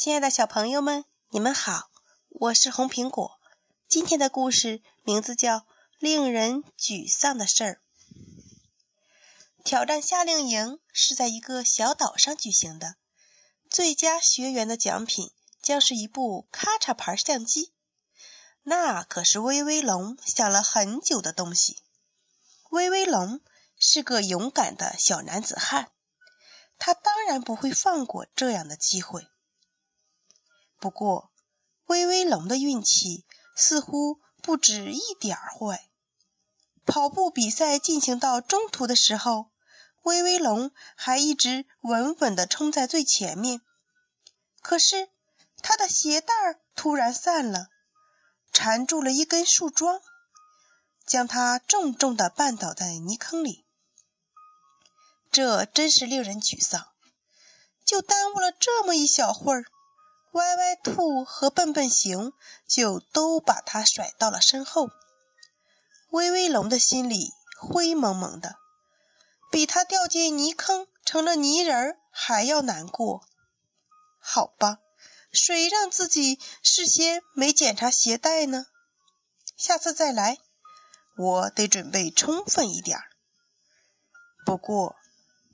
亲爱的小朋友们，你们好，我是红苹果。今天的故事名字叫《令人沮丧的事儿》。挑战夏令营是在一个小岛上举行的，最佳学员的奖品将是一部咔嚓牌相机。那可是威威龙想了很久的东西。威威龙是个勇敢的小男子汉，他当然不会放过这样的机会。不过，威威龙的运气似乎不止一点儿坏。跑步比赛进行到中途的时候，威威龙还一直稳稳地冲在最前面。可是，他的鞋带儿突然散了，缠住了一根树桩。将他重重地绊倒在泥坑里，这真是令人沮丧。就耽误了这么一小会儿，歪歪兔和笨笨熊就都把他甩到了身后。威威龙的心里灰蒙蒙的，比他掉进泥坑成了泥人还要难过。好吧，谁让自己事先没检查鞋带呢？下次再来。我得准备充分一点儿。不过，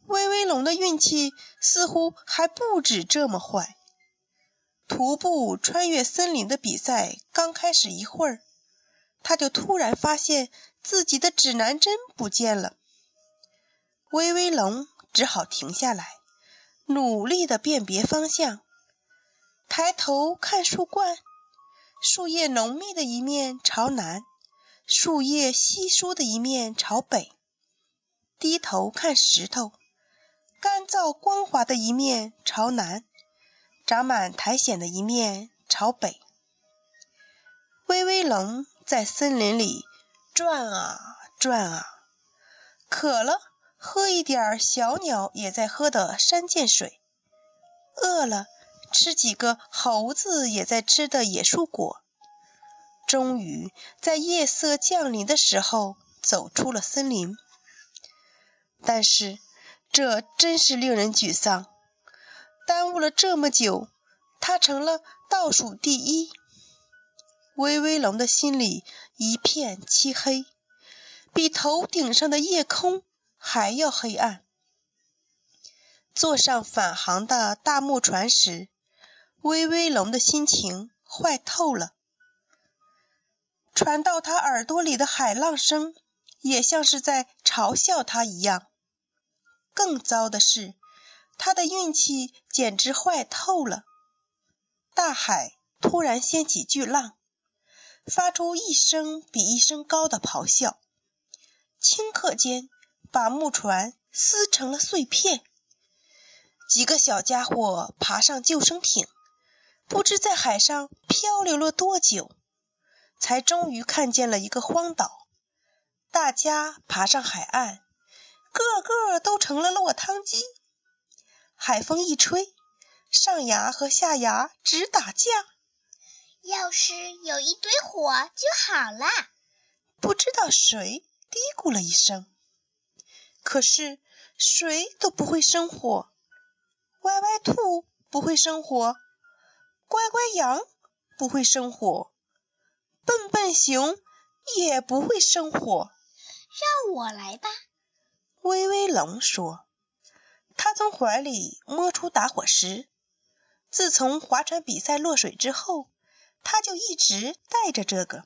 威威龙的运气似乎还不止这么坏。徒步穿越森林的比赛刚开始一会儿，他就突然发现自己的指南针不见了。威威龙只好停下来，努力的辨别方向。抬头看树冠，树叶浓密的一面朝南。树叶稀疏的一面朝北，低头看石头，干燥光滑的一面朝南，长满苔藓的一面朝北。威威龙在森林里转啊转啊，渴了喝一点小鸟也在喝的山涧水，饿了吃几个猴子也在吃的野树果。终于在夜色降临的时候走出了森林，但是这真是令人沮丧。耽误了这么久，他成了倒数第一。威威龙的心里一片漆黑，比头顶上的夜空还要黑暗。坐上返航的大木船时，威威龙的心情坏透了。传到他耳朵里的海浪声，也像是在嘲笑他一样。更糟的是，他的运气简直坏透了。大海突然掀起巨浪，发出一声比一声高的咆哮，顷刻间把木船撕成了碎片。几个小家伙爬上救生艇，不知在海上漂流了多久。才终于看见了一个荒岛，大家爬上海岸，个个都成了落汤鸡。海风一吹，上牙和下牙直打架。要是有一堆火就好了。不知道谁嘀咕了一声。可是谁都不会生火，歪歪兔不会生火，乖乖羊不会生火。笨笨熊也不会生火，让我来吧。威威龙说。他从怀里摸出打火石。自从划船比赛落水之后，他就一直带着这个。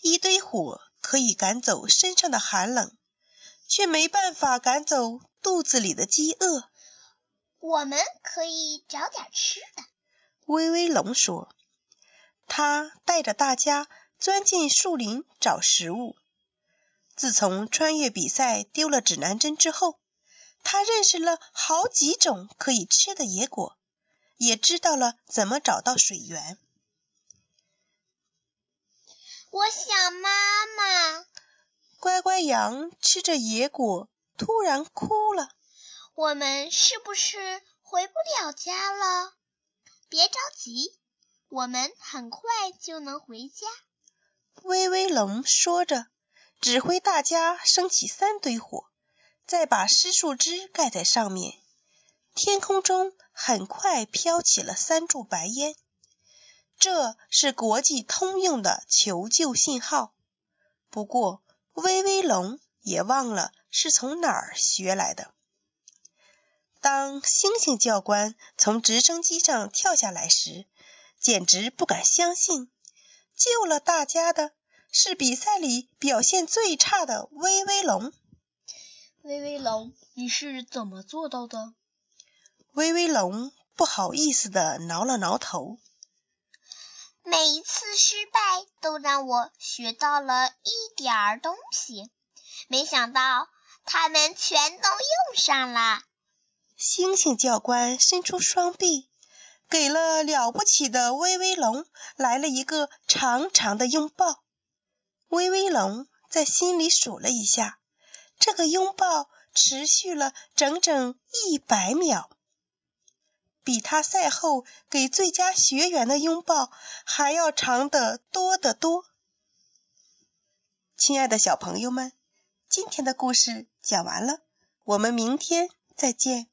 一堆火可以赶走身上的寒冷，却没办法赶走肚子里的饥饿。我们可以找点吃的。威威龙说。他带着大家钻进树林找食物。自从穿越比赛丢了指南针之后，他认识了好几种可以吃的野果，也知道了怎么找到水源。我想妈妈。乖乖羊吃着野果，突然哭了。我们是不是回不了家了？别着急。我们很快就能回家。威威龙说着，指挥大家升起三堆火，再把湿树枝盖在上面。天空中很快飘起了三柱白烟，这是国际通用的求救信号。不过，威威龙也忘了是从哪儿学来的。当星星教官从直升机上跳下来时，简直不敢相信，救了大家的是比赛里表现最差的威威龙。威威龙，你是怎么做到的？威威龙不好意思的挠了挠头。每一次失败都让我学到了一点儿东西，没想到他们全都用上了。星星教官伸出双臂，给了了不起的威威龙来了一个长长的拥抱。威威龙在心里数了一下，这个拥抱持续了整整一百秒，比他赛后给最佳学员的拥抱还要长得多得多。亲爱的小朋友们，今天的故事讲完了，我们明天再见。